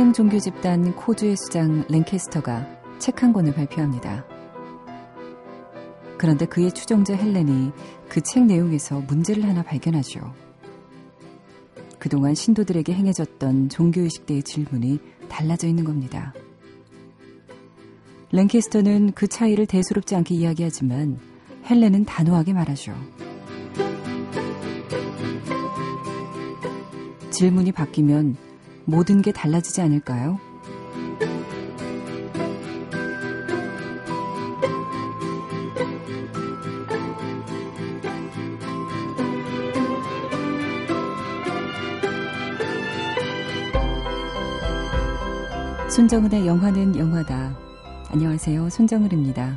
신흥 종교 집단 코주의 수장 랭캐스터가 책 한 권을 발표합니다. 그런데 그의 추종자 헬렌이 그 책 내용에서 문제를 하나 발견하죠. 그동안 신도들에게 행해졌던 종교의식대의 질문이 달라져 있는 겁니다. 랭캐스터는 그 차이를 대수롭지 않게 이야기하지만 헬렌은 단호하게 말하죠. 질문이 바뀌면 모든 게 달라지지 않을까요? 손정은의 영화는 영화다. 안녕하세요. 손정은입니다.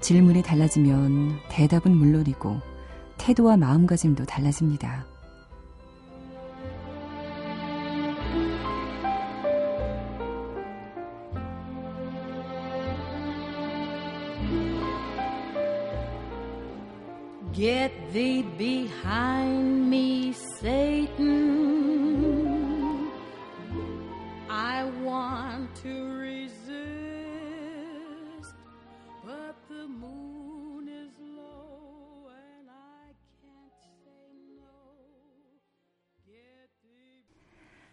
질문이 달라지면 대답은 물론이고 태도와 마음가짐도 달라집니다. Get thee behind me, Satan. I want to resist, but the moon is low and I can't say no. Thee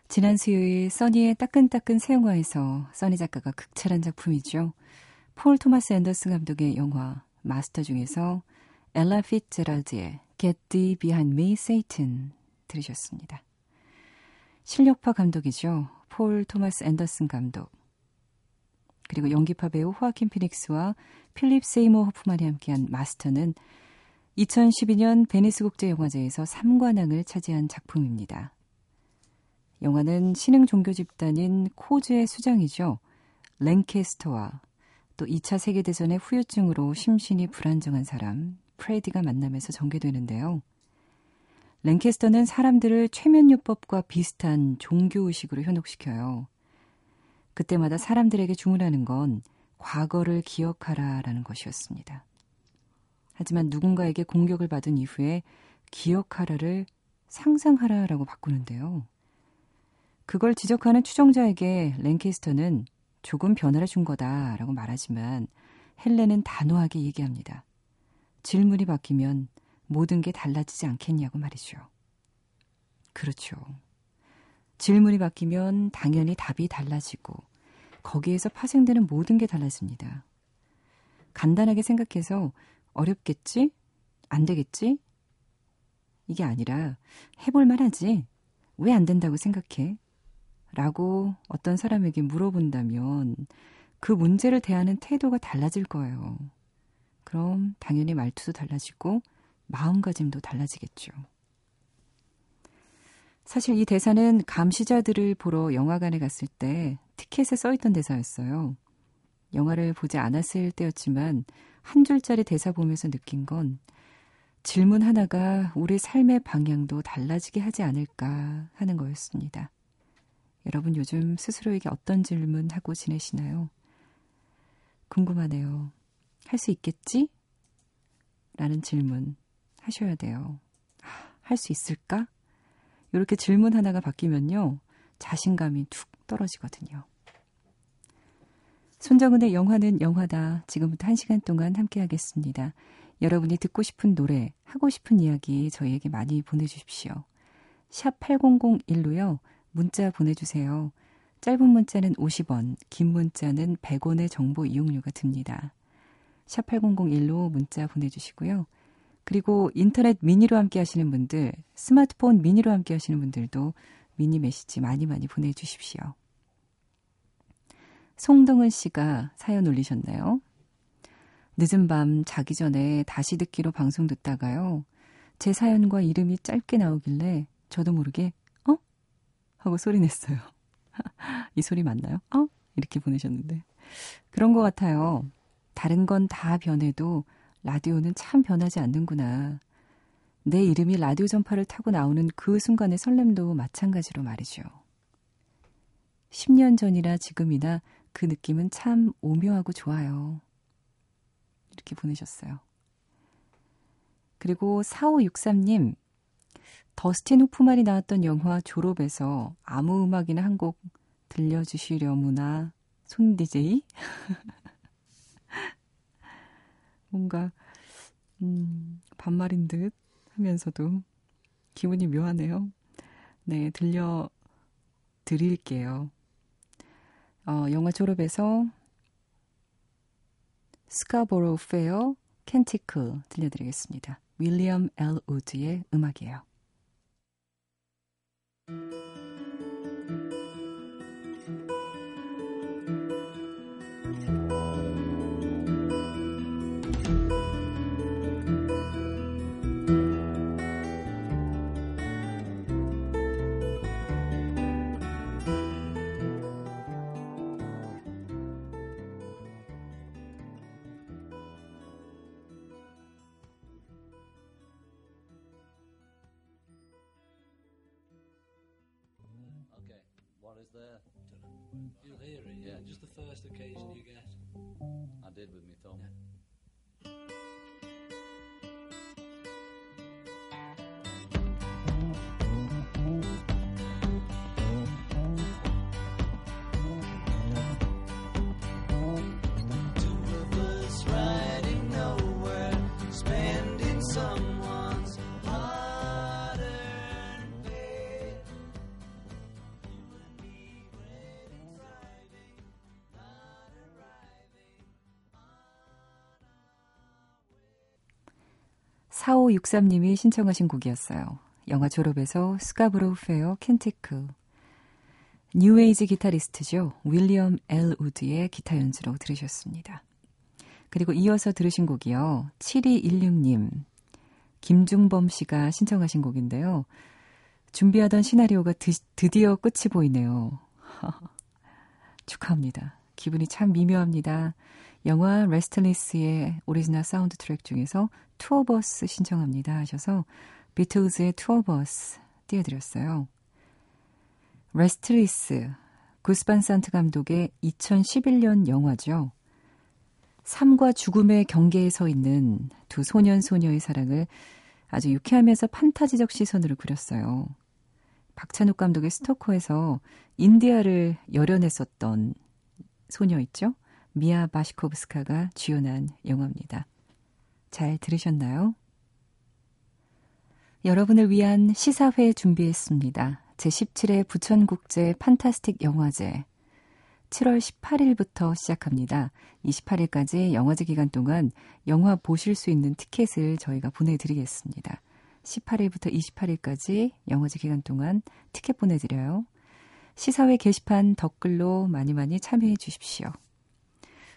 지난 수요일 써니의 따끈따끈 새 영화에서 써니 작가가 극찬한 작품이죠. 폴 토마스 앤더슨 감독의 영화 마스터 중에서 엘라 피츠제랄드의 Get Thee Behind Me, Satan 들으셨습니다. 실력파 감독이죠. 폴 토마스 앤더슨 감독. 그리고 연기파 배우 호아킨 피닉스와 필립 세이모 호프만이 함께한 마스터는 2012년 베니스 국제영화제에서 3관왕을 차지한 작품입니다. 영화는 신흥 종교 집단인 코즈의 수장이죠. 랭캐스터와 또 2차 세계대전의 후유증으로 심신이 불안정한 사람 프레디가 만나면서 전개되는데요. 랭캐스터는 사람들을 최면요법과 비슷한 종교의식으로 현혹시켜요. 그때마다 사람들에게 주문하는 건 과거를 기억하라라는 것이었습니다. 하지만 누군가에게 공격을 받은 이후에 기억하라를 상상하라라고 바꾸는데요. 그걸 지적하는 추종자에게 랭캐스터는 조금 변화를 준 거다라고 말하지만 헬렌은 단호하게 얘기합니다. 질문이 바뀌면 모든 게 달라지지 않겠냐고 말이죠. 그렇죠. 질문이 바뀌면 당연히 답이 달라지고 거기에서 파생되는 모든 게 달라집니다. 간단하게 생각해서 어렵겠지? 안 되겠지? 이게 아니라 해볼 만 하지? 왜 안 된다고 생각해? 라고 어떤 사람에게 물어본다면 그 문제를 대하는 태도가 달라질 거예요. 그럼 당연히 말투도 달라지고 마음가짐도 달라지겠죠. 사실 이 대사는 감시자들을 보러 영화관에 갔을 때 티켓에 써 있던 대사였어요. 영화를 보지 않았을 때였지만 한 줄짜리 대사 보면서 느낀 건 질문 하나가 우리 삶의 방향도 달라지게 하지 않을까 하는 거였습니다. 여러분 요즘 스스로에게 어떤 질문 하고 지내시나요? 궁금하네요. 할 수 있겠지? 라는 질문 하셔야 돼요. 할 수 있을까? 이렇게 질문 하나가 바뀌면요. 자신감이 툭 떨어지거든요. 손정은의 영화는 영화다. 지금부터 한 시간 동안 함께 하겠습니다. 여러분이 듣고 싶은 노래, 하고 싶은 이야기 저희에게 많이 보내주십시오. 샵 8001로요. 문자 보내주세요. 짧은 문자는 50원, 긴 문자는 100원의 정보 이용료가 듭니다. 샵 8001로 문자 보내주시고요. 그리고 인터넷 미니로 함께 하시는 분들, 스마트폰 미니로 함께 하시는 분들도 미니 메시지 많이 많이 보내주십시오. 송동은 씨가 사연 올리셨나요? 늦은 밤 자기 전에 다시 듣기로 방송 듣다가요. 제 사연과 이름이 짧게 나오길래 저도 모르게 어? 하고 소리 냈어요. 이 소리 맞나요? 어? 이렇게 보내셨는데. 그런 것 같아요. 다른 건 다 변해도 라디오는 참 변하지 않는구나. 내 이름이 라디오 전파를 타고 나오는 그 순간의 설렘도 마찬가지로 말이죠. 10년 전이나 지금이나 그 느낌은 참 오묘하고 좋아요. 이렇게 보내셨어요. 그리고 4563님, 더스틴 호프만이 나왔던 영화 졸업에서 아무 음악이나 한 곡 들려주시려무나 손 DJ? 뭔가 음, 반말인 듯 하면서도 기분이 묘하네요. 네, 들려 드릴게요. 어, 영화 졸업에서 스카보로 페어 켄티크 들려드리겠습니다. 윌리엄 엘 우드의 음악이에요. Is there? You'll hear it, yeah. Just the first occasion you get. I did with me thumb. Two 4563님이 신청하신 곡이었어요. 영화 졸업에서 Scarborough Fair Celtic 뉴에이지 기타리스트죠. 윌리엄 엘우드의 기타 연주로 들으셨습니다. 그리고 이어서 들으신 곡이요. 7216님 김중범 씨가 신청하신 곡인데요. 준비하던 시나리오가 드, 드디어 끝이 보이네요. 축하합니다. 기분이 참 미묘합니다. 영화 Restless의 오리지널 사운드 트랙 중에서 Two of Us 신청합니다 하셔서 비틀즈의 Two of Us 띄워드렸어요. Restless, 구스 반 산트 감독의 2011년 영화죠. 삶과 죽음의 경계에 서 있는 두 소년 소녀의 사랑을 아주 유쾌하면서 판타지적 시선으로 그렸어요. 박찬욱 감독의 스토커에서 인디아를 열연했었던 소녀 있죠? 미아 바시코브스카가 주연한 영화입니다. 잘 들으셨나요? 여러분을 위한 시사회 준비했습니다. 제17회 부천국제 판타스틱 영화제 7월 18일부터 시작합니다. 28일까지 영화제 기간 동안 영화 보실 수 있는 티켓을 저희가 보내드리겠습니다. 18일부터 28일까지 영화제 기간 동안 티켓 보내드려요. 시사회 게시판 댓글로 많이 많이 참여해 주십시오.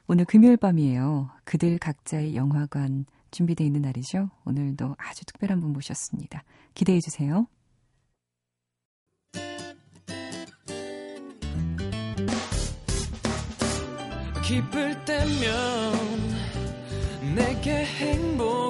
오늘 금요일 밤이에요. 그들 각자의 영화관 준비되어 있는 날이죠. 오늘도 아주 특별한 분 모셨습니다. 기대해 주세요. 기쁠 때면 내게 행복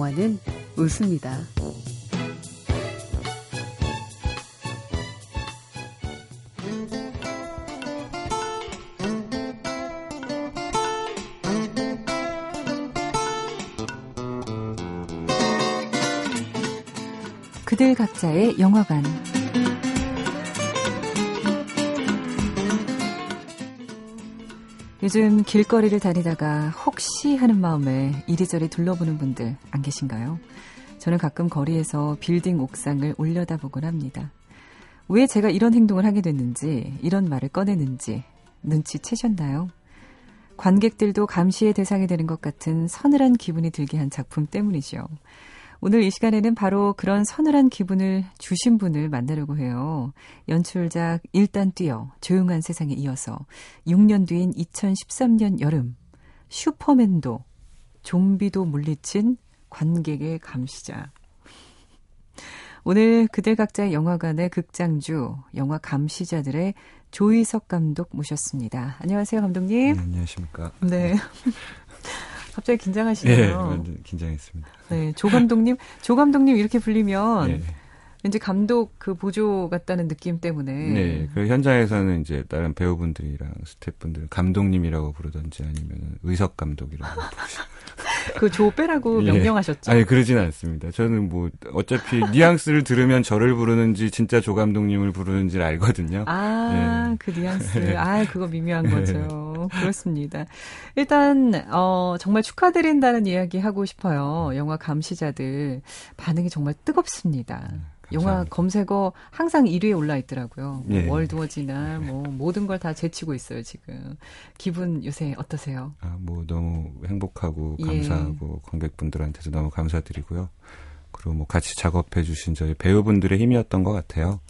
영화는 웃습니다. 그들 각자의 영화관. 요즘 길거리를 다니다가 혹시 하는 마음에 이리저리 둘러보는 분들 안 계신가요? 저는 가끔 거리에서 빌딩 옥상을 올려다보곤 합니다. 왜 제가 이런 행동을 하게 됐는지, 이런 말을 꺼내는지 눈치채셨나요? 관객들도 감시의 대상이 되는 것 같은 서늘한 기분이 들게 한 작품 때문이죠. 오늘 이 시간에는 바로 그런 서늘한 기분을 주신 분을 만나려고 해요. 연출작 일단 뛰어 조용한 세상에 이어서 6년 뒤인 2013년 여름 슈퍼맨도 좀비도 물리친 관객의 감시자. 오늘 그들 각자의 영화관의 극장주, 영화 감시자들의 조희석 감독 모셨습니다. 안녕하세요, 감독님. 네, 안녕하십니까. 네. 갑자기 예, 긴장하시네요. 완전 긴장했습니다. 네, 조 감독님, 조 감독님 이렇게 불리면 네, 왠지 감독 그 보조 같다는 느낌 때문에. 네. 그 현장에서는 이제 다른 배우분들이랑 스태프분들 감독님이라고 부르던지 아니면 의석 감독이라고 부르시. 그조 빼라고 예. 명령하셨죠. 아니 그러진 않습니다. 저는 뭐 어차피 뉘앙스를 들으면 저를 부르는지 진짜 조 감독님을 부르는지를 알거든요. 아, 예. 그 뉘앙스. 아, 그거 미묘한 거죠. 그렇습니다. 일단, 어, 정말 축하드린다는 이야기 하고 싶어요. 영화 감시자들. 반응이 정말 뜨겁습니다. 영화 감사합니다. 검색어 항상 1위에 올라 있더라고요. 뭐 예. 월드워지나 뭐 모든 걸 다 제치고 있어요, 지금. 기분 요새 어떠세요? 아, 뭐 너무 행복하고 예. 감사하고 관객분들한테도 너무 감사드리고요. 그리고 뭐 같이 작업해 주신 저희 배우분들의 힘이었던 것 같아요.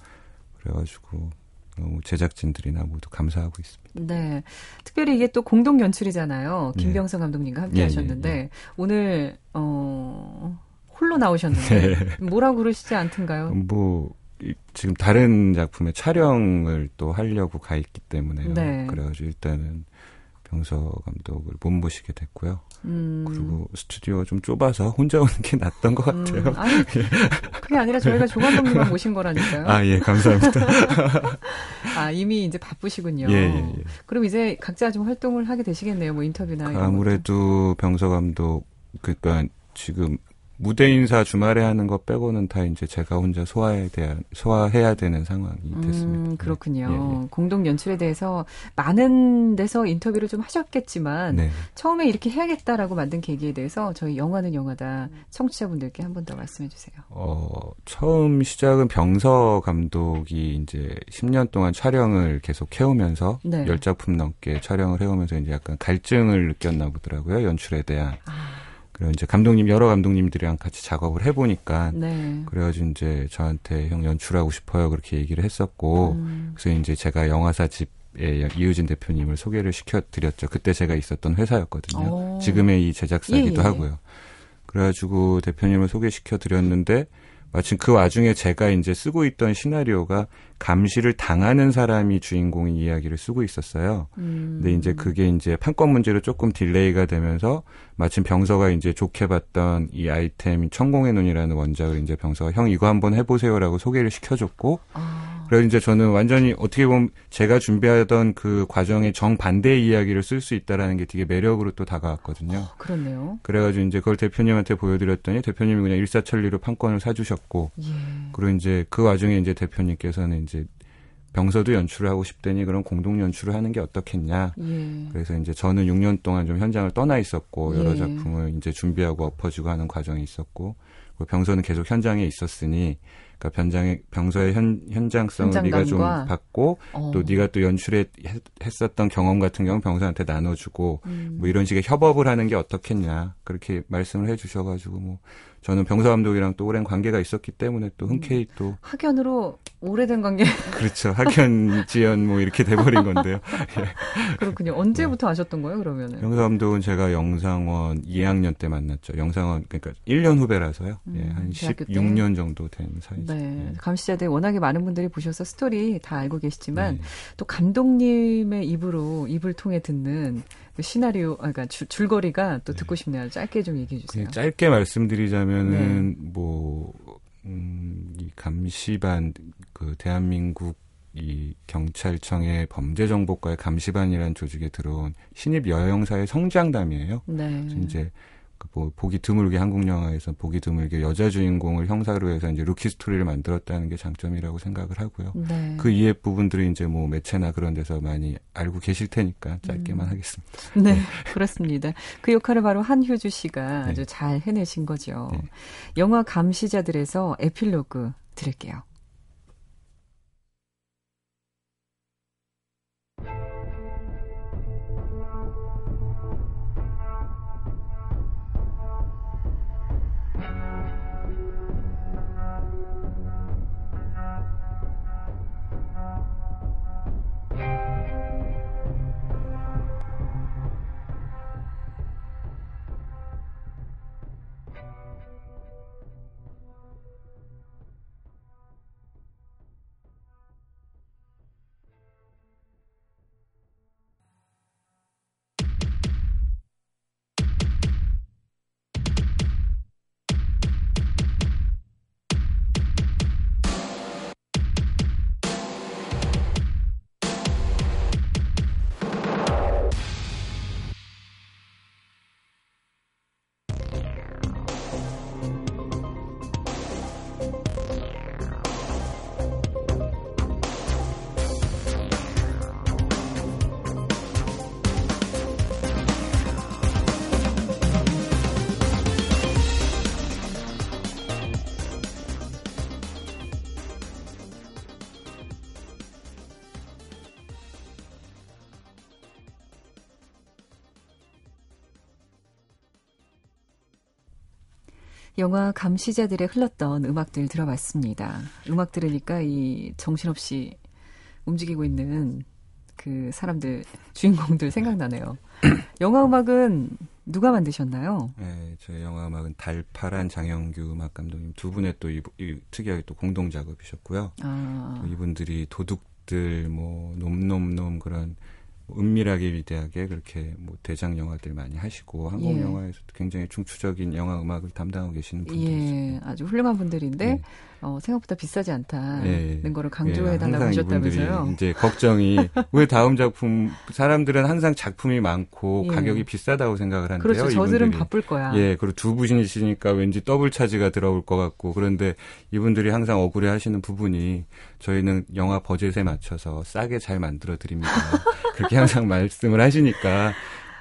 그래가지고 너무 제작진들이나 모두 감사하고 있습니다. 네. 특별히 이게 또 공동 연출이잖아요. 네. 김병선 감독님과 함께 예, 예, 하셨는데, 오늘, 어, 홀로 나오셨는데, 네. 뭐라고 그러시지 않던가요? 뭐 이- 지금 다른 작품의 촬영을 또 하려고 가 있기 때문에요. 네. 그래가지고 일단은 병서 감독을 못 모시게 됐고요. 음. 그리고 스튜디오가 좀 좁아서 혼자 오는 게 낫던 것 같아요. 음, 아니, 그게 아니라 저희가 조 감독님만 모신 거라니까요. 아, 아, 예, 감사합니다. 이미 이제 바쁘시군요. 예, 예, 예. 그럼 이제 각자 좀 활동을 하게 되시겠네요. 뭐 인터뷰나 아무래도 병서 감독, 그러니까 지금 무대 인사 주말에 하는 거 빼고는 다 이제 제가 혼자 소화에 대한, 소화해야 되는 상황이 것도. 됐습니다. 음, 그렇군요. 예, 예. 공동 연출에 대해서 많은 데서 인터뷰를 좀 하셨겠지만 네. 처음에 이렇게 해야겠다라고 만든 계기에 대해서 저희 영화는 영화다 청취자분들께 한 번 더 말씀해 주세요. 어, 처음 시작은 병서 감독이 이제 10년 동안 촬영을 계속 해오면서 네. 10작품 넘게 촬영을 해오면서 이제 약간 갈증을 느꼈나 보더라고요. 연출에 대한. 아, 그리고 이제 감독님, 여러 감독님들이랑 같이 작업을 해보니까 네. 그래가지고 이제 저한테 형 연출하고 싶어요. 그렇게 얘기를 했었고 음, 그래서 이제 제가 영화사 집에 이유진 대표님을 소개를 시켜드렸죠. 그때 제가 있었던 회사였거든요. 오. 지금의 이 제작사이기도 예, 예. 하고요. 그래가지고 대표님을 소개시켜 드렸는데 마침 그 와중에 제가 이제 쓰고 있던 시나리오가 감시를 당하는 사람이 주인공인 이야기를 쓰고 있었어요. 음. 근데 이제 그게 이제 판권 문제로 조금 delay가 되면서 마침 병서가 이제 좋게 봤던 이 아이템 천공의 눈이라는 원작을 이제 병서가 형 이거 한번 해보세요라고 소개를 시켜줬고 아, 그래서 이제 저는 완전히 어떻게 보면 제가 준비하던 그 과정의 정반대의 이야기를 쓸 수 있다라는 게 되게 매력으로 또 다가왔거든요. 그렇네요. 그래가지고 이제 그걸 대표님한테 보여드렸더니 대표님이 그냥 일사천리로 판권을 사주셨고 예. 그리고 이제 그 와중에 이제 대표님께서는 이제 병서도 연출을 하고 싶다니 그런 공동 연출을 하는 게 어떻겠냐. 예. 그래서 이제 저는 6년 동안 좀 현장을 떠나 있었고 여러 예. 작품을 이제 준비하고 엎어지고 하는 과정이 있었고 병서는 계속 현장에 있었으니 그러니까 변장의 병서의 현, 현장성을 네가 좀 현장감과 받고 어. 또 네가 또 연출에 했- 했었던 경험 같은 경우 병서한테 나눠주고 음. 뭐 이런 식의 협업을 하는 게 어떻겠냐 그렇게 말씀을 해주셔가지고 뭐 저는 병서 감독이랑 또 오랜 관계가 있었기 때문에 또 흔쾌히 또 학연으로 오래된 관계 그렇죠 학연 지연 뭐 이렇게 돼버린 건데요. 그렇군요. 언제부터 아셨던 거예요, 그러면은? 병서 감독은 제가 영상원 2학년 때 만났죠. 영상원 그러니까 1년 후배라서요. 예, 음, 한 대학교 때? 16년 정도 된 사이죠. 네. 감시자들 워낙에 많은 분들이 보셔서 스토리 다 알고 계시지만 네. 또 감독님의 입으로 입을 통해 듣는 그 시나리오, 아, 그러니까 줄, 줄거리가 또 듣고 싶네요. 짧게 좀 얘기해 주세요. 그냥 짧게 말씀드리자면은 네. 뭐 음, 이 감시반 그 대한민국 이 경찰청의 범죄정보과의 감시반이라는 조직에 들어온 신입 여영사의 성장담이에요. 네. 이제 뭐 보기 드물게 한국 영화에서 보기 드물게 여자 주인공을 형사로 해서 이제 루키 스토리를 만들었다는 게 장점이라고 생각을 하고요. 네. 그 이외 부분들이 이제 뭐 매체나 그런 데서 많이 알고 계실 테니까 짧게만 음. 하겠습니다. 네, 그렇습니다. 그 역할을 바로 한효주 씨가 네. 아주 잘 해내신 거죠. 네. 영화 감시자들에서 에필로그 들을게요. 영화 감시자들에 흘렀던 음악들 들어봤습니다. 음악 들으니까 이 정신없이 움직이고 있는 그 사람들, 주인공들 생각나네요. 영화 음악은 누가 만드셨나요? 네, 저희 영화 음악은 달파란 장영규 음악 감독님 두 분의 또 이, 이 특이하게 또 공동 작업이셨고요. 아, 또 이분들이 도둑들 뭐 놈놈놈 그런 뭐 은밀하게 위대하게 그렇게 뭐 대장 영화들 많이 하시고 한국 예. 영화에서도 굉장히 중추적인 영화 음악을 담당하고 계시는 분들이 예, 있습니다. 아주 훌륭한 분들인데 네. 어, 생각보다 비싸지 않다는 예. 거를 강조해 달라고 항상 하셨다면서요? 이분들이 이제 걱정이 왜 다음 작품 사람들은 항상 작품이 많고 예. 가격이 비싸다고 생각을 한대요. 그렇죠. 저들은 이분들이. 바쁠 거야. 예, 그리고 두 분이시니까 왠지 더블 차지가 들어올 것 같고 그런데 이분들이 항상 억울해 하시는 부분이 저희는 영화 버젯에 맞춰서 싸게 잘 만들어 드립니다. 그렇게 항상 말씀을 하시니까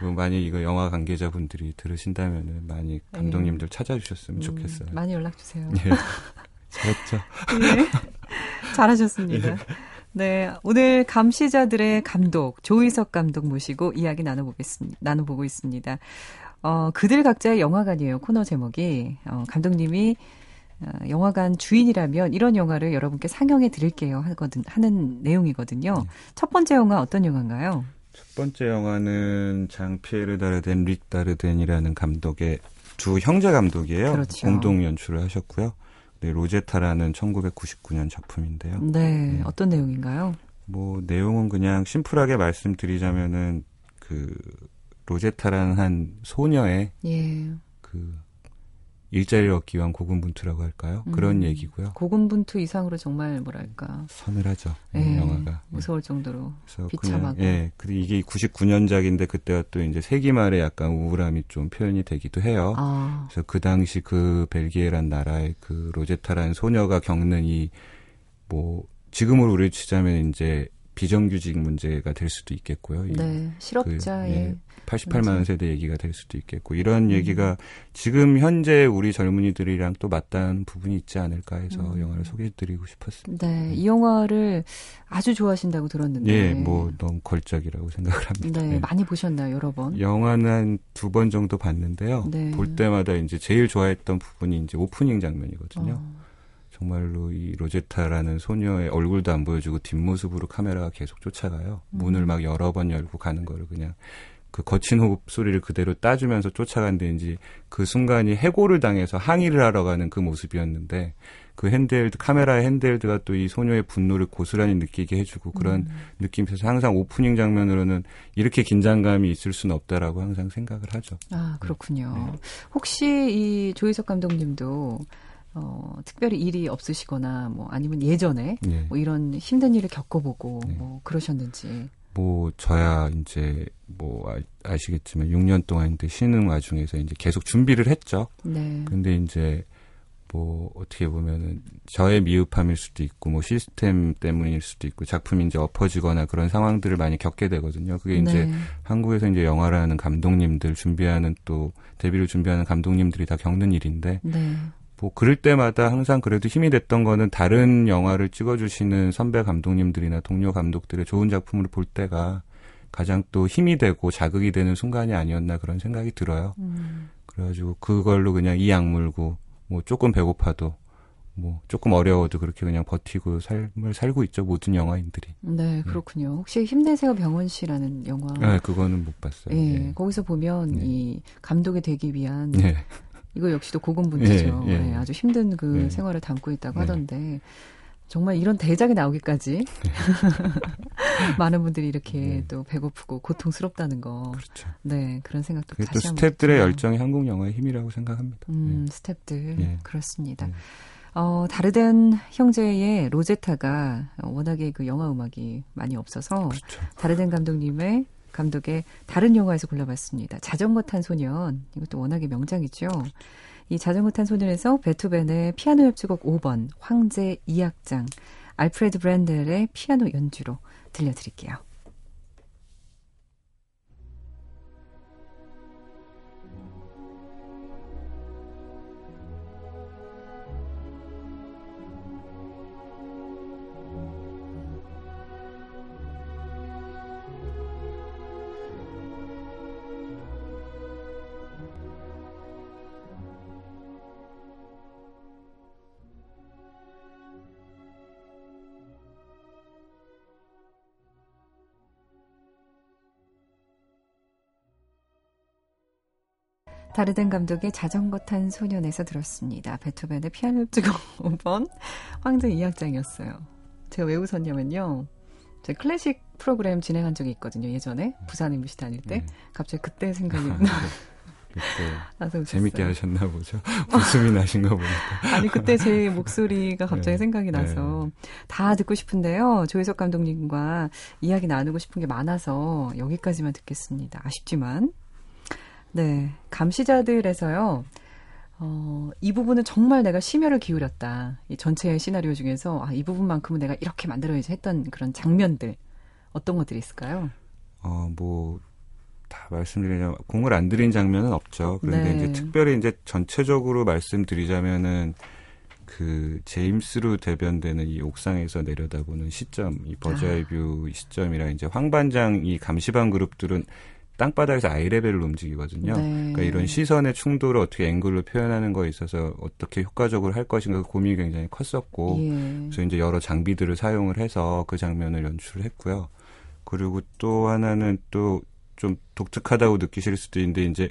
뭐 많이 이거 영화 관계자분들이 들으신다면은 많이 감독님들 찾아주셨으면 음, 좋겠어요. 많이 연락 주세요. 예. 잘했죠. 네. 잘하셨습니다. 네, 오늘 감시자들의 감독 조희석 감독 모시고 이야기 나눠보겠습니다. 나눠보고 있습니다. 어, 그들 각자의 영화관이에요. 코너 제목이 어, 감독님이 어, 영화관 주인이라면 이런 영화를 여러분께 상영해 드릴게요 하거든 하는 내용이거든요. 네. 첫 번째 영화 어떤 영화인가요? 첫 번째 영화는 장피에르 다르덴, 릭 다르덴이라는 감독의 두 형제 감독이에요. 그렇죠. 공동 연출을 하셨고요. 네, 로제타라는 1999년 작품인데요. 네, 어떤 내용인가요? 뭐 내용은 그냥 심플하게 말씀드리자면은 그 로제타라는 한 소녀의 예, 그 일자리를 얻기 위한 고군분투라고 할까요? 그런 음. 얘기고요. 고군분투 이상으로 정말 뭐랄까 서늘하죠. 이 예, 영화가. 무서울 정도로 그래서 비참하고. 그냥 예, 그리고 이게 99년작인데 그때가 또 이제 세기 말에 약간 우울함이 좀 표현이 되기도 해요. 아, 그래서 그 당시 그 벨기에란 나라의 그 로제타라는 소녀가 겪는 이 뭐 지금으로 우리 치자면 이제 비정규직 문제가 될 수도 있겠고요. 이 네, 실업자의 예, 88만 원 세대 얘기가 될 수도 있겠고 이런 음. 얘기가 지금 현재 우리 젊은이들이랑 또 맞닿는 부분이 있지 않을까 해서 음. 영화를 소개해드리고 싶었습니다. 네, 이 영화를 아주 좋아하신다고 들었는데. 예, 뭐 너무 걸작이라고 생각을 합니다. 네, 예. 많이 보셨나요, 여러 번? 영화는 한 두 번 정도 봤는데요. 네. 볼 때마다 이제 제일 좋아했던 부분이 이제 오프닝 장면이거든요. 어, 정말로 이 로제타라는 소녀의 얼굴도 안 보여주고 뒷모습으로 카메라가 계속 쫓아가요. 음. 문을 막 여러 번 열고 가는 거를 그냥 그 거친 호흡 소리를 그대로 따주면서 쫓아간데 이제 그 순간이 해고를 당해서 항의를 하러 가는 그 모습이었는데 그 핸드헬드 카메라의 핸드헬드가 또 이 소녀의 분노를 고스란히 느끼게 해주고 그런 음. 느낌에서 항상 오프닝 장면으로는 이렇게 긴장감이 있을 수는 없다라고 항상 생각을 하죠. 아, 그렇군요. 네. 혹시 이 조희석 감독님도 어, 특별히 일이 없으시거나 뭐 아니면 예전에 예. 뭐 이런 힘든 일을 겪어보고 네. 뭐 그러셨는지. 뭐 저야 이제 뭐 아, 시겠지만 6년 동안 이제 쉬는 와중에서 이제 계속 준비를 했죠. 네. 근데 이제 뭐 어떻게 보면은 저의 미흡함일 수도 있고 뭐 시스템 때문일 수도 있고 작품이 이제 엎어지거나 그런 상황들을 많이 겪게 되거든요. 그게 이제 네. 한국에서 이제 영화를 하는 감독님들 준비하는 또 데뷔를 준비하는 감독님들이 다 겪는 일인데 네. 뭐 그럴 때마다 항상 그래도 힘이 됐던 거는 다른 영화를 찍어주시는 선배 감독님들이나 동료 감독들의 좋은 작품을 볼 때가 가장 또 힘이 되고 자극이 되는 순간이 아니었나 그런 생각이 들어요. 음. 그래가지고 그걸로 그냥 이 악물고 뭐 조금 배고파도 뭐 조금 어려워도 그렇게 그냥 버티고 삶을 살고 있죠 모든 영화인들이. 네, 그렇군요. 혹시 힘내세요 병원 씨라는 영화 네, 그거는 못 봤어요. 예, 예. 거기서 보면 네. 이 감독이 되기 위한 예. 이거 역시도 고군분투죠. 예, 예. 예, 아주 힘든 그 네. 생활을 담고 있다고 네. 하던데 정말 이런 대작이 나오기까지 많은 분들이 이렇게 네. 또 배고프고 고통스럽다는 거. 그렇죠. 네, 그런 생각도 그게 또 다시 한번 스탭들의. 열정이 한국 영화의 힘이라고 생각합니다. 음, 스탭들 예. 그렇습니다. 네. 어, 다르덴 형제의 로제타가 워낙에 그 영화 음악이 많이 없어서 그렇죠. 다르덴 감독님의 감독의 다른 영화에서 골라봤습니다. 자전거 탄 소년. 이것도 워낙에 명작이죠. 이 자전거 탄 소년에서 베토벤의 피아노 협주곡 5번, 황제 2악장, 알프레드 브랜델의 피아노 연주로 들려드릴게요. 다르덴 감독의 자전거 탄 소년에서 들었습니다. 베토벤의 피아노 협주곡 5번, 황제 2악장이었어요. 제가 왜 웃었냐면요. 제가 클래식 프로그램 진행한 적이 있거든요. 예전에 부산 MBC 다닐 때. 네. 갑자기 그때 생각이 네. 그때 나서 웃었어요. 재밌게 하셨나 보죠. 웃음이 나신 거 보니까. 아니 그때 제 목소리가 갑자기 네. 생각이 나서 다 듣고 싶은데요. 조혜석 감독님과 이야기 나누고 싶은 게 많아서 여기까지만 듣겠습니다. 아쉽지만 네 감시자들에서요. 어, 이 부분은 정말 내가 심혈을 기울였다. 이 전체 시나리오 중에서 아, 이 부분만큼은 내가 이렇게 만들어야지 했던 그런 장면들 어떤 것들이 있을까요? 어, 뭐, 다 말씀드리자면, 공을 안 들인 장면은 없죠. 그런데 네. 이제 특별히 이제 전체적으로 말씀드리자면은, 그, 제임스로 대변되는 이 옥상에서 내려다보는 시점, 이 bird's eye view 시점이랑 이제 황반장 이 감시반 그룹들은 땅바닥에서 eye level로 움직이거든요. 네. 그러니까 이런 시선의 충돌을 어떻게 앵글로 표현하는 거에 있어서 어떻게 효과적으로 할 것인가 그 고민이 굉장히 컸었고, 예. 그래서 이제 여러 장비들을 사용을 해서 그 장면을 연출을 했고요. 그리고 또 하나는 또 좀 독특하다고 느끼실 수도 있는데 이제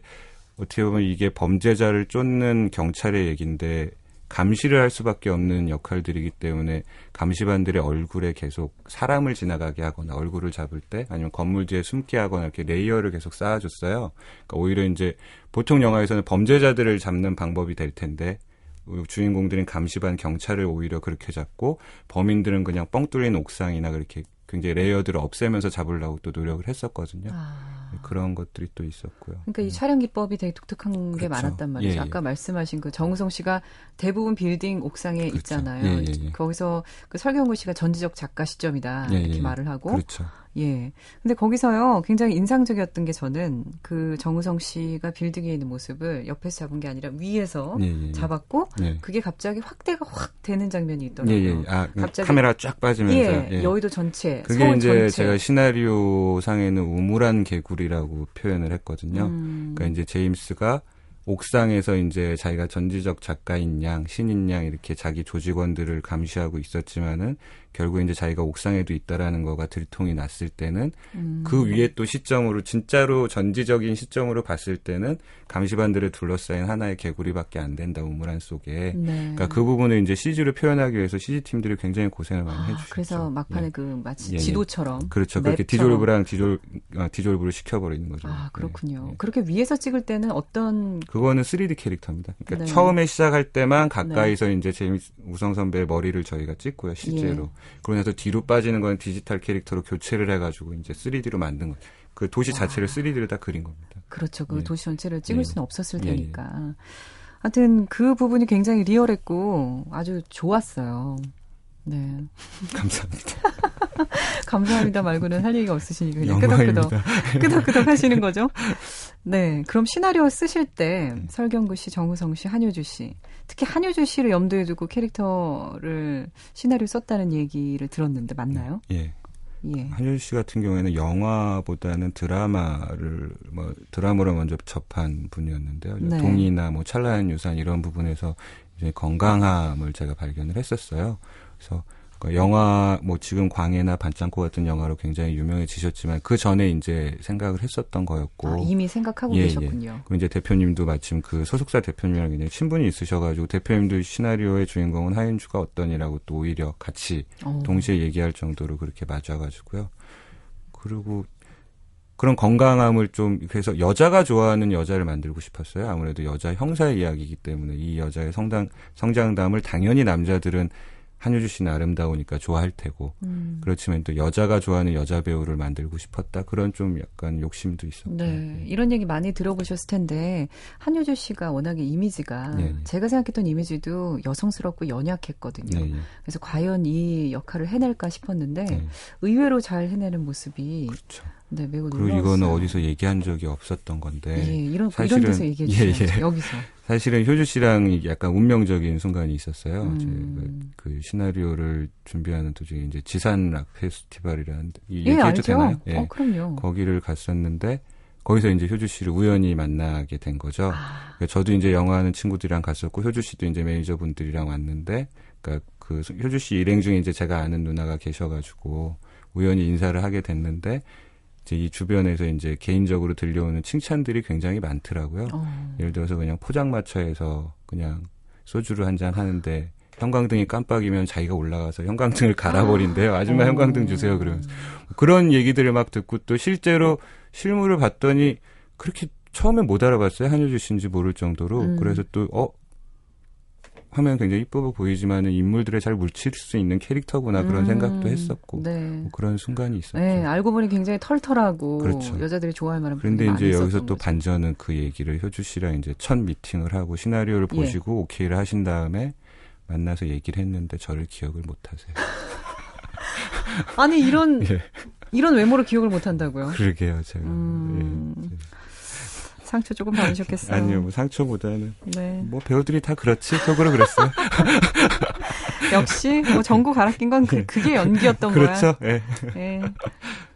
어떻게 보면 이게 범죄자를 쫓는 경찰의 얘기인데 감시를 할 수밖에 없는 역할들이기 때문에 감시반들의 얼굴에 계속 사람을 지나가게 하거나 얼굴을 잡을 때 아니면 건물 뒤에 숨게 하거나 이렇게 layer를 계속 쌓아줬어요. 그러니까 오히려 이제 보통 영화에서는 범죄자들을 잡는 방법이 될 텐데 주인공들은 감시반 경찰을 오히려 그렇게 잡고 범인들은 그냥 뻥 뚫린 옥상이나 그렇게 굉장히 레이어들을 없애면서 잡으려고 또 노력을 했었거든요. 아. 그런 것들이 또 있었고요. 그러니까 이 촬영 기법이 되게 독특한 게 음. 그렇죠. 많았단 말이죠. 예, 예. 아까 말씀하신 그 정우성 씨가 대부분 빌딩 옥상에 그렇죠. 있잖아요. 예, 예, 예. 거기서 그 설경구 씨가 전지적 작가 시점이다 예, 이렇게 예. 말을 하고 그렇죠. 예. 근데 거기서요 굉장히 인상적이었던 게 저는 그 정우성 씨가 빌딩에 있는 모습을 옆에서 잡은 게 아니라 위에서 예, 예, 예. 잡았고 예. 그게 갑자기 확대가 확 되는 장면이 예, 있더라고요. 예. 아, 그 갑자기- 카메라 쫙 빠지면서. 예, 예. 여의도 전체, 그게 이제 전체. 제가 시나리오 상에는 우물한 개구리라고 표현을 했거든요. 음. 그러니까 이제 제임스가 옥상에서 이제 자기가 전지적 작가인 양, 신인 양 이렇게 자기 조직원들을 감시하고 있었지만은 결국 이제 자기가 옥상에도 있다라는 거가 들통이 났을 때는 음. 그 위에 또 시점으로 진짜로 전지적인 시점으로 봤을 때는 감시반들을 둘러싸인 하나의 개구리밖에 안 된다 우물안 속에. 네. 그러니까 그 부분을 이제 CG로 표현하기 위해서 CG 팀들이 굉장히 고생을 많이 아, 해주셨죠. 그래서 막판에 예. 그 마치 예, 예. 지도처럼 그렇죠. 그렇게. 디졸브랑 디졸 아, 디졸브를 시켜버리는 거죠. 아, 그렇군요. 예, 예. 그렇게 위에서 찍을 때는 어떤 그거는 3D 캐릭터입니다. 그러니까 네. 처음에 시작할 때만 가까이서 이제 제임스 우성 선배의 머리를 저희가 찍고요, 실제로. 예. 그러고 나서 뒤로 빠지는 건 디지털 캐릭터로 교체를 해가지고 이제 3D로 만든 거. 그 도시 자체를 3D로 다 그린 겁니다. 그렇죠. 그 예. 도시 전체를 찍을 예. 수는 없었을 예, 예. 테니까. 하여튼 그 부분이 굉장히 리얼했고 아주 좋았어요. 네. 감사합니다. 감사합니다 말고는 할 얘기가 없으시니까 그냥 끄덕끄덕 영광입니다. 끄덕끄덕 하시는 거죠. 네. 그럼 시나리오 쓰실 때 설경구 씨, 정우성 씨, 한효주 씨 특히 한효주 씨를 염두에 두고 캐릭터를 시나리오 썼다는 얘기를 들었는데 맞나요? 예. 예. 한효주 씨 같은 경우에는 영화보다는 드라마를 뭐 드라마로 먼저 접한 분이었는데요. 네. 동이나 뭐 찰나한 유산 이런 부분에서 이제 건강함을 제가 발견을 했었어요. 그래서 그 영화 뭐 지금 광해나 반창고 같은 영화로 굉장히 유명해지셨지만 그 전에 이제 생각을 했었던 거였고 아, 이미 생각하고 예, 계셨군요. 그리고 이제 대표님도 마침 그 소속사 대표님이랑 굉장히 친분이 있으셔가지고 대표님도 시나리오의 주인공은 하윤주가 어떠니라고 또 오히려 같이 어. 동시에 얘기할 정도로 그렇게 맞아가지고요. 그리고 그런 건강함을 좀 그래서 여자가 좋아하는 여자를 만들고 싶었어요. 아무래도 여자 형사의 이야기이기 때문에 이 여자의 성장 성장담을 당연히 남자들은 한효주 씨는 아름다우니까 좋아할 테고 음. 그렇지만 또 여자가 좋아하는 여자 배우를 만들고 싶었다 그런 좀 약간 욕심도 있었고 네, 이런 얘기 많이 들어보셨을 텐데 한효주 씨가 워낙에 이미지가 네, 네. 제가 생각했던 이미지도 여성스럽고 연약했거든요. 네, 예. 그래서 과연 이 역할을 해낼까 싶었는데 네. 의외로 잘 해내는 모습이 그렇죠. 네, 매우 그리고 놀라웠어요. 이거는 어디서 얘기한 적이 없었던 건데 예, 이런 이런 사실은- 데서 얘기해 예. 예. 여기서. 사실은 효주 씨랑 약간 운명적인 순간이 있었어요. 음. 제가 그 시나리오를 준비하는 도중에 이제 지산락 페스티벌이라는 이 예, 얘기해도 알죠. 되나요? 예. 어, 그럼요. 거기를 갔었는데 거기서 이제 효주 씨를 우연히 만나게 된 거죠. 아, 그러니까 저도 이제 영화하는 친구들이랑 갔었고 효주 씨도 이제 매니저 분들이랑 왔는데 그러니까 그 효주 씨 일행 중에 이제 제가 아는 누나가 계셔가지고 우연히 인사를 하게 됐는데 이제 이 주변에서 이제 개인적으로 들려오는 칭찬들이 굉장히 많더라고요. 어. 예를 들어서 그냥 포장마차에서 그냥 소주를 한 잔 하는데 형광등이 깜빡이면 자기가 올라가서 형광등을 갈아버린대요. 아줌마 어. 형광등 주세요. 그러면서 그런 얘기들을 막 듣고 또 실제로 실물을 봤더니 그렇게 처음에 못 알아봤어요. 한효주 씨인지 모를 정도로. 음. 그래서 또 어. 화면 굉장히 이쁘고 보이지만은 인물들에 잘 묻힐 수 있는 캐릭터구나 그런 음, 생각도 했었고 네. 뭐 그런 순간이 있었죠. 네, 알고 보니 굉장히 털털하고 그렇죠. 여자들이 좋아할 만한 그런데 이제 여기서 또 거죠. 반전은 그 얘기를 효주 씨랑 이제 첫 미팅을 하고 시나리오를 예. 보시고 오케이를 하신 다음에 만나서 얘기를 했는데 저를 기억을 못 하세요. 아니 이런 예. 이런 외모로 기억을 못 한다고요? 그러게요, 제가. 음, 예. 상처 조금 받으셨겠어요. 아니요, 뭐 상처보다는 네. 뭐 배우들이 다 그렇지 속으로 그랬어요. 역시 뭐 전구 갈아 낀 건 그, 그게 연기였던 거야. 그렇죠. 예. 예.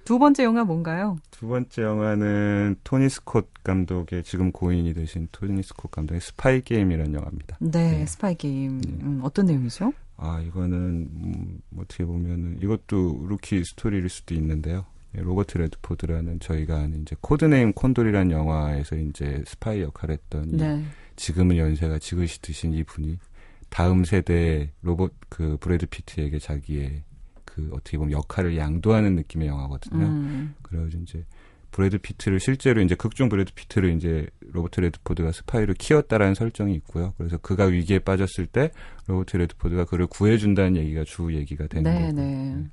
두 번째 영화 뭔가요? 두 번째 영화는 토니 스콧 감독의 지금 고인이 되신 토니 스콧 감독의 스파이 게임이라는 영화입니다. 네, 네. 스파이 게임. 네. 음, 어떤 내용이죠? 아, 이거는 음, 어떻게 보면은 이것도 루키 스토리일 수도 있는데요. 예, 로버트 레드포드라는 저희가 아는 이제 code name 콘돌이라는 영화에서 이제 스파이 역할을 했던 이 네. 지금은 연세가 지그시 드신 이 분이 다음 세대 로봇 그 브래드 피트에게 자기의 그 어떻게 보면 역할을 양도하는 느낌의 영화거든요. 음, 그래가지고 이제 브래드 피트를 실제로 이제 극중 브래드 피트를 이제 로버트 레드포드가 스파이로 키웠다라는 설정이 있고요. 그래서 그가 위기에 빠졌을 때 로버트 레드포드가 그를 구해준다는 얘기가 주 얘기가 되는 네, 거고. 네.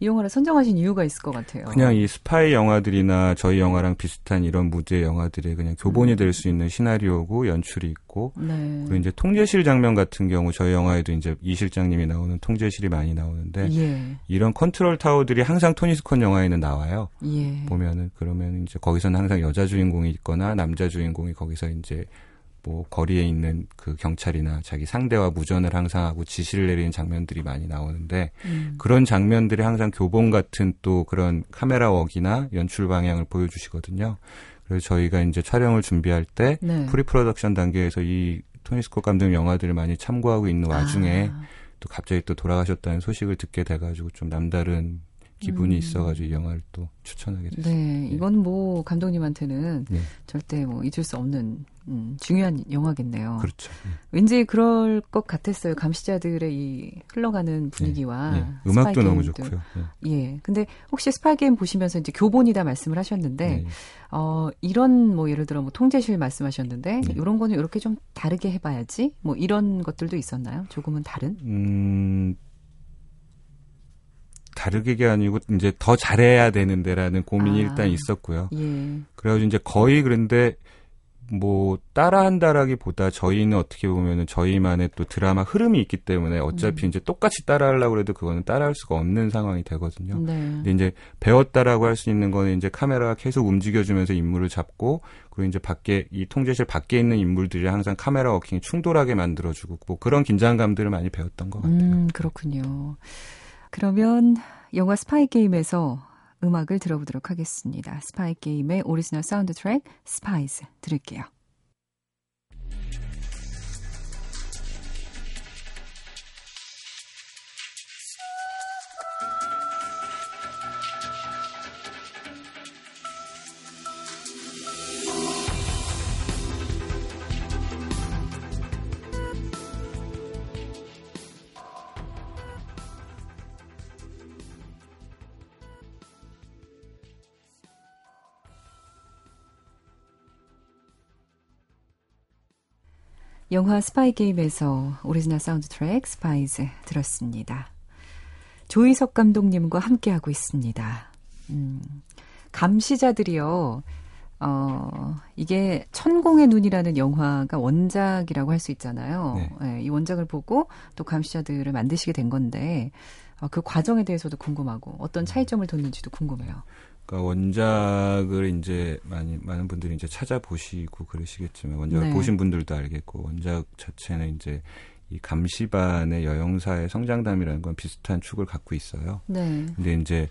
이 영화를 선정하신 이유가 있을 것 같아요. 그냥 이 스파이 영화들이나 저희 영화랑 비슷한 이런 무대 영화들의 그냥 교본이 될 수 있는 시나리오고 연출이 있고 네. 그리고 이제 통제실 장면 같은 경우 저희 영화에도 이제 이 실장님이 나오는 통제실이 많이 나오는데 예, 이런 control tower들이 항상 토니 스콧 영화에는 나와요. 예. 보면은 그러면 이제 거기서는 항상 여자 주인공이 있거나 남자 주인공이 거기서 이제 뭐 거리에 있는 그 경찰이나 자기 상대와 무전을 항상 하고 지시를 내리는 장면들이 많이 나오는데 음. 그런 장면들이 항상 교본 같은 또 그런 camera work이나 연출 방향을 보여주시거든요. 그래서 저희가 이제 촬영을 준비할 때 네. pre-production 단계에서 이 토니 스콧 감독 영화들을 많이 참고하고 있는 와중에 아, 또 갑자기 또 돌아가셨다는 소식을 듣게 돼가지고 좀 남다른 기분이 음. 있어가지고 이 영화를 또 추천하게 됐습니다. 네, 이건 뭐 감독님한테는 네. 절대 뭐 잊을 수 없는 음, 중요한 영화겠네요. 그렇죠. 왠지 그럴 것 같았어요. 감시자들의 이 흘러가는 분위기와 예, 스파이 음악도 너무. 좋고요. 예. 예. 근데 혹시 스파이 게임 보시면서 이제 교본이다 말씀을 하셨는데 네. 어 이런 뭐 예를 들어 뭐 통제실 말씀하셨는데 네. 이런 거는 이렇게 좀 다르게 해봐야지 뭐 이런 것들도 있었나요? 조금은 다른? 음, 다르게 아니고 이제 더 잘해야 되는데라는 고민이 아. 일단 있었고요. 예. 그래가지고 이제 거의 그런데 뭐 따라한다라기보다 저희는 어떻게 보면은 저희만의 또 드라마 흐름이 있기 때문에 어차피 음. 이제 똑같이 따라하려고 해도 그거는 따라할 수가 없는 상황이 되거든요. 네. 근데 이제 배웠다라고 할 수 있는 거는 이제 카메라가 계속 움직여주면서 인물을 잡고 그리고 이제 밖에 이 통제실 밖에 있는 인물들이 항상 camera walking이 충돌하게 만들어주고 뭐 그런 긴장감들을 많이 배웠던 것 같아요. 음, 그렇군요. 그러면 영화 스파이 게임에서 음악을 들어보도록 하겠습니다. 스파이 게임의 오리지널 사운드 트랙 Spies 들을게요. 영화 스파이 게임에서 오리지널 사운드 트랙 Spies 들었습니다. 조의석 감독님과 함께하고 있습니다. 음, 감시자들이요, 어, 이게 천공의 눈이라는 영화가 원작이라고 할 수 있잖아요. 네. 예, 이 원작을 보고 또 감시자들을 만드시게 된 건데, 어, 그 과정에 대해서도 궁금하고, 어떤 차이점을 뒀는지도 궁금해요. 그러니까 원작을 이제 많이 많은 분들이 이제 찾아보시고 그러시겠지만 원작을 네. 보신 분들도 알겠고 원작 자체는 이제 이 감시반의 여영사의 성장담이라는 건 비슷한 축을 갖고 있어요. 네. 근데 이제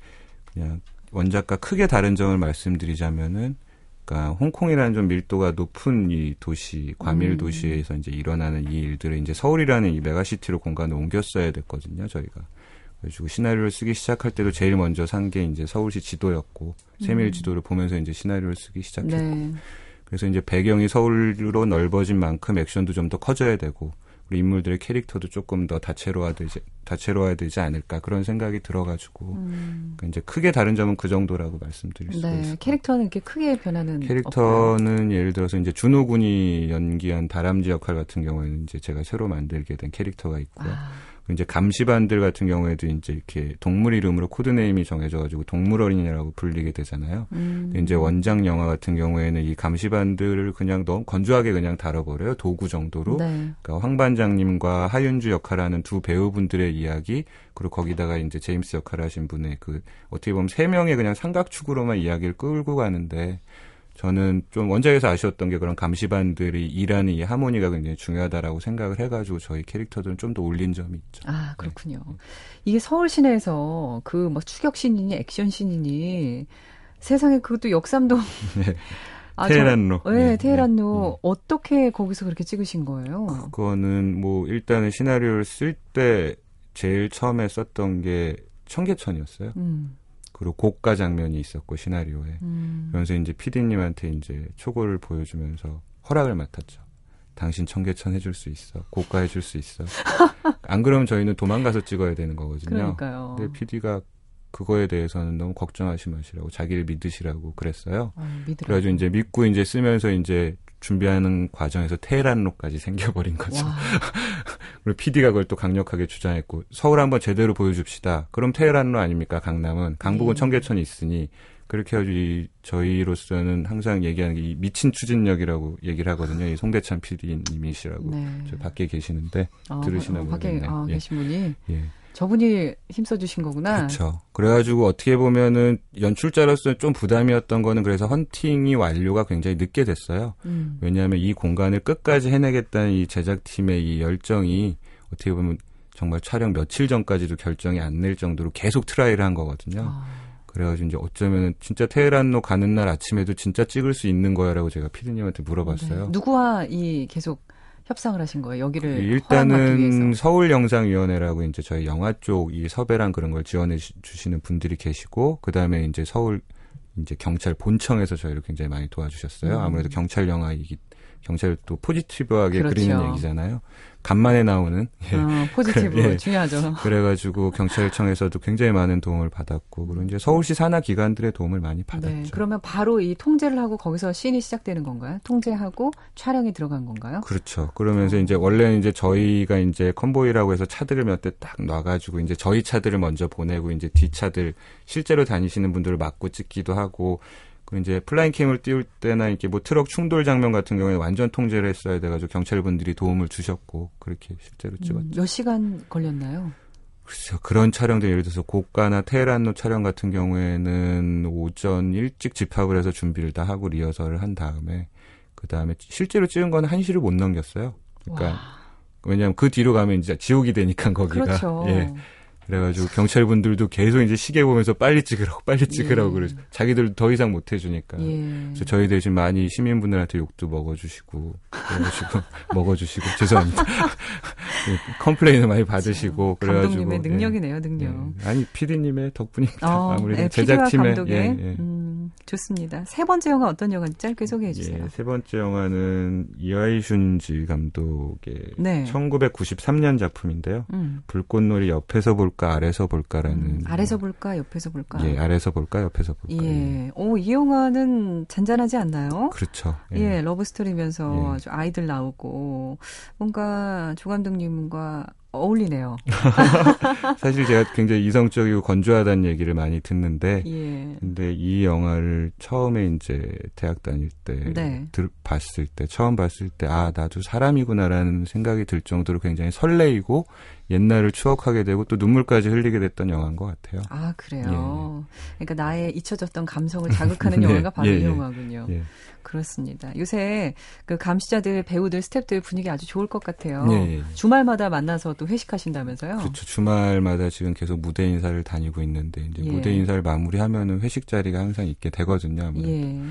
그냥 원작과 크게 다른 점을 말씀드리자면은 그러니까 홍콩이라는 좀 밀도가 높은 이 도시 과밀 음. 도시에서 이제 일어나는 이 일들을 이제 서울이라는 이 메가시티로 공간을 옮겼어야 됐거든요 저희가 그래가지고 시나리오를 쓰기 시작할 때도 제일 먼저 산 게 이제 서울시 지도였고 세밀 지도를 보면서 이제 시나리오를 쓰기 시작했고 네. 그래서 이제 배경이 서울로 넓어진 만큼 액션도 좀 더 커져야 되고 그리고 인물들의 캐릭터도 조금 더 다채로워되지 다채로워야 되지 않을까 그런 생각이 들어가지고 음. 그러니까 이제 크게 다른 점은 그 정도라고 말씀드릴 수 네, 있어요. 캐릭터는 이렇게 크게 변화는 없고요. 캐릭터는 예를 들어서 이제 준호 군이 연기한 다람쥐 역할 같은 경우에는 이제 제가 새로 만들게 된 캐릭터가 있고요. 아, 이제 감시반들 같은 경우에도 이제 이렇게 동물 이름으로 code name이 정해져가지고 동물원이라고 불리게 되잖아요. 음. 이제 원작 영화 같은 경우에는 이 감시반들을 그냥 너무 건조하게 그냥 다뤄버려요. 도구 정도로. 네. 그러니까 황 반장님과 하윤주 역할하는 두 배우분들의 이야기 그리고 거기다가 이제 제임스 역할을 하신 분의 그 어떻게 보면 세 명의 그냥 삼각축으로만 이야기를 끌고 가는데 저는 좀 원작에서 아쉬웠던 게 그런 감시반들이 일하는 이 하모니가 굉장히 중요하다라고 생각을 해가지고 저희 캐릭터들은 좀 더 올린 점이 있죠. 아, 그렇군요. 이게 서울 시내에서 그 뭐 추격 씬이니 액션 씬이니 세상에 그것도 역삼동 네. 아, 테헤란로. 저, 네, 네, 테헤란로 어떻게 거기서 그렇게 찍으신 거예요? 그거는 뭐 일단은 시나리오를 쓸 때 제일 처음에 썼던 게 청계천이었어요. 음, 그리고 고가 장면이 있었고 시나리오에. 음. 그러면서 이제 PD님한테 이제 초고를 보여주면서 허락을 맡았죠. 당신 청계천 해줄 수 있어. 고가 해줄 수 있어. 안 그러면 저희는 도망가서 찍어야 되는 거거든요. 그러니까요. 근데 PD가 그거에 대해서는 너무 걱정하지 마시라고 자기를 믿으시라고 그랬어요. 아. 그래가지고 이제 믿고 이제 쓰면서 이제 준비하는 과정에서 테헤란로까지 생겨버린 거죠. 와, 그리고 PD가 그걸 또 강력하게 주장했고 서울 한번 제대로 보여줍시다. 그럼 테헤란로 아닙니까? 강남은 강북은 네. 청계천이 있으니 그렇게 해가지고 이 저희로서는 항상 얘기하는 게 이 미친 추진력이라고 얘기를 하거든요. 이 송대찬 PD님이시라고 네. 저 밖에 계시는데 아, 들으시나 어, 밖에 모르겠네. 아, 예. 계신 분이 예. 저분이 힘써주신 거구나. 그렇죠. 그래가지고 어떻게 보면은 연출자로서 좀 부담이었던 거는 그래서 헌팅이 완료가 굉장히 늦게 됐어요. 음. 왜냐하면 이 공간을 끝까지 해내겠다는 이 제작팀의 이 열정이 어떻게 보면 정말 촬영 며칠 전까지도 결정이 안 날 정도로 계속 try를 한 거거든요. 아, 그래가지고 이제 어쩌면 진짜 테헤란로 가는 날 아침에도 진짜 찍을 수 있는 거야라고 제가 피디님한테 물어봤어요. 네. 누구와 이 계속 협상을 하신 거예요? 여기를 허락받기 일단은 위해서. 서울 영상위원회라고 이제 저희 영화 쪽 이 섭외랑 그런 걸 지원해 주- 주시는 분들이 계시고 그 다음에 이제 서울 이제 경찰 본청에서 저희를 굉장히 많이 도와주셨어요. 음. 아무래도 경찰 영화이기 경찰을 또 포지티브하게 그렇죠. 그리는 얘기잖아요. 간만에 나오는 예. 어, 포지티브 예. 중요하죠. 그래가지고 경찰청에서도 굉장히 많은 도움을 받았고 그리고 이제 서울시 산하 기관들의 도움을 많이 받았죠. 네, 그러면 바로 이 통제를 하고 거기서 씬이 시작되는 건가요? 통제하고 촬영이 들어간 건가요? 그렇죠. 그러면서 이제 원래는 이제 저희가 이제 convoy라고 해서 차들을 몇 대 딱 놔가지고 이제 저희 차들을 먼저 보내고 이제 뒤 차들 실제로 다니시는 분들을 막고 찍기도 하고 그 이제 flying cam을 띄울 때나 이렇게 뭐 트럭 충돌 장면 같은 경우에 완전 통제를 했어야 돼가지고 경찰분들이 도움을 주셨고 그렇게 실제로 찍었죠. 음, 몇 시간 걸렸나요? 글쎄요. 그런 촬영들 예를 들어서 고가나 테헤란로 촬영 같은 경우에는 오전 일찍 집합을 해서 준비를 다 하고 리허설을 한 다음에 그 다음에 실제로 찍은 건 한시를 못 넘겼어요. 그러니까 왜냐하면 그 뒤로 가면 이제 지옥이 되니까 거기가 그렇죠. 예. 그래가지고 경찰분들도 계속 이제 시계 보면서 빨리 찍으라고 빨리 찍으라고 예. 그러죠. 자기들 더 이상 못 해주니까. 예. 그래서 저희 대신 많이 시민분들한테 욕도 먹어주시고 그래가지고 먹어주시고 죄송합니다. 예, 컴플레인을 많이 받으시고 그래가지고 감독님의 예. 능력이네요, 능력. 예. 아니 PD님의 덕분입니다. 어, 아무래도 네, 제작팀의 예, 예. 음, 좋습니다. 세 번째 영화 어떤 영화인지 짧게 소개해 주세요. 예, 세 번째 영화는 이와이 슌지 감독의 네. 1993년 작품인데요. 음. 불꽃놀이 옆에서 볼까 아래서 볼까라는 음, 아래서 볼까 옆에서 볼까? 예, 아래서 볼까 옆에서 볼까. 예. 오, 이 영화는 잔잔하지 않나요? 그렇죠. 예, love story면서 예. 아주 아이들 나오고 뭔가 조 감독님과 어울리네요. 사실 제가 굉장히 이성적이고 건조하다는 얘기를 많이 듣는데 예. 근데 이 영화를 처음에 이제 대학 다닐 때 네. 들, 봤을 때 처음 봤을 때 아 나도 사람이구나라는 생각이 들 정도로 굉장히 설레이고 옛날을 추억하게 되고 또 눈물까지 흘리게 됐던 영화인 것 같아요. 아, 그래요. 그러니까 나의 잊혀졌던 감성을 자극하는 네, 영화가 바로 예, 이 예. 영화군요. 예. 그렇습니다. 요새 그 감시자들, 배우들, 스탭들 분위기 아주 좋을 것 같아요. 예, 예. 주말마다 만나서 또 회식하신다면서요? 그렇죠. 주말마다 지금 계속 무대 인사를 다니고 있는데 이제 예. 무대 인사를 마무리하면은 회식 자리가 항상 있게 되거든요. 아무래도. 예.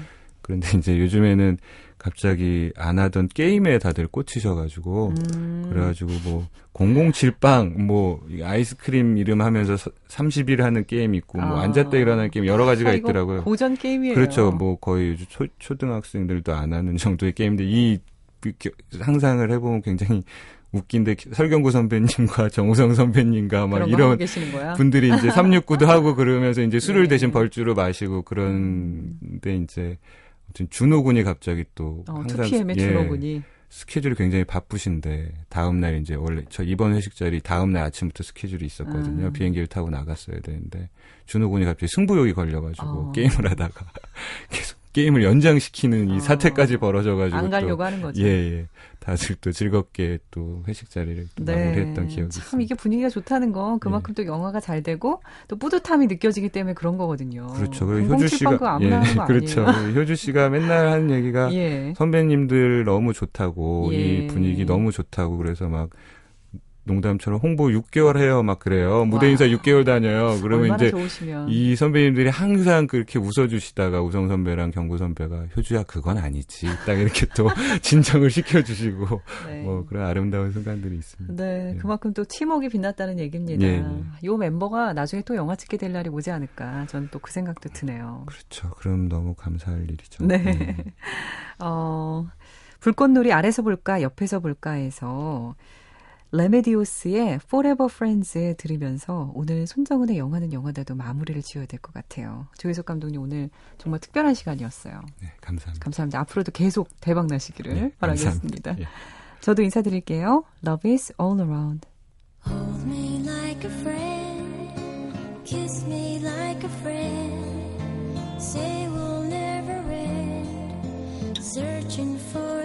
그런데 이제 요즘에는 갑자기 안 하던 게임에 다들 꽂히셔가지고 음, 그래가지고 뭐 007빵 뭐 아이스크림 이름 하면서 30일 하는 게임 있고 뭐 아. 앉았다 일어나는 게임 여러 가지가 아, 있더라고요. 고전 게임이에요. 그렇죠. 뭐 거의 초, 초등학생들도 안 하는 정도의 게임인데 이 겨- 상상을 해보면 굉장히 웃긴데 설경구 선배님과 정우성 선배님과 막 이런? 분들이 이제 369도 하고 그러면서 이제 술을 예. 대신 벌주로 마시고 그런데 이제 아무튼 준호군이 갑자기 또 어, 항상 2PM의 예, 준호군이. 스케줄이 굉장히 바쁘신데 다음 날 이제 원래 저 이번 회식 자리 다음 날 아침부터 스케줄이 있었거든요. 음. 비행기를 타고 나갔어야 되는데 준호군이 갑자기 승부욕이 걸려가지고 어. 게임을 하다가 계속 게임을 연장시키는 이 어. 사태까지 벌어져가지고 안 가려고 또 하는 거죠. 예, 예. 다들 또 즐겁게 또 회식 자리를 또 마무리했던 기억이 네. 참 있습니다. 이게 분위기가 좋다는 건 그만큼 또 영화가 잘 되고 또 뿌듯함이 느껴지기 때문에 그런 거거든요. 그렇죠. 그리고 효주 007 씨가 거 그렇죠. 아니에요. 효주 씨가 맨날 하는 얘기가 예. 선배님들 너무 좋다고 예. 이 분위기 너무 좋다고 그래서 막 농담처럼 홍보 6개월 해요 막 그래요 무대 와. 인사 6개월 다녀요 그러면 이제 좋으시면. 이 선배님들이 항상 그렇게 웃어주시다가 우성 선배랑 경구 선배가 효주야 그건 아니지 딱 이렇게 또 진정을 시켜주시고 네. 뭐 그런 아름다운 순간들이 있습니다. 네, 예. 그만큼 또 팀워크가 빛났다는 얘기입니다. 예, 예. 요 멤버가 나중에 또 영화 찍게 될 날이 오지 않을까. 전또그 생각도 드네요. 그렇죠. 그럼 너무 감사할 일이죠. 네. 음. 어, 불꽃놀이 아래서 볼까, 옆에서 볼까에서 레메디오스의 Forever Friends 들으면서 오늘 손정은의 영화는 영화다도 마무리를 지어야 될 것 같아요. 조혜석 감독님 오늘 정말 특별한 시간이었어요. 네, 감사합니다. 감사합니다. 앞으로도 계속 대박 나시기를 네, 바라겠습니다. 예. 저도 인사드릴게요. Love is all around. Hold me like a friend, kiss me like a friend. Say we'll never end, searching for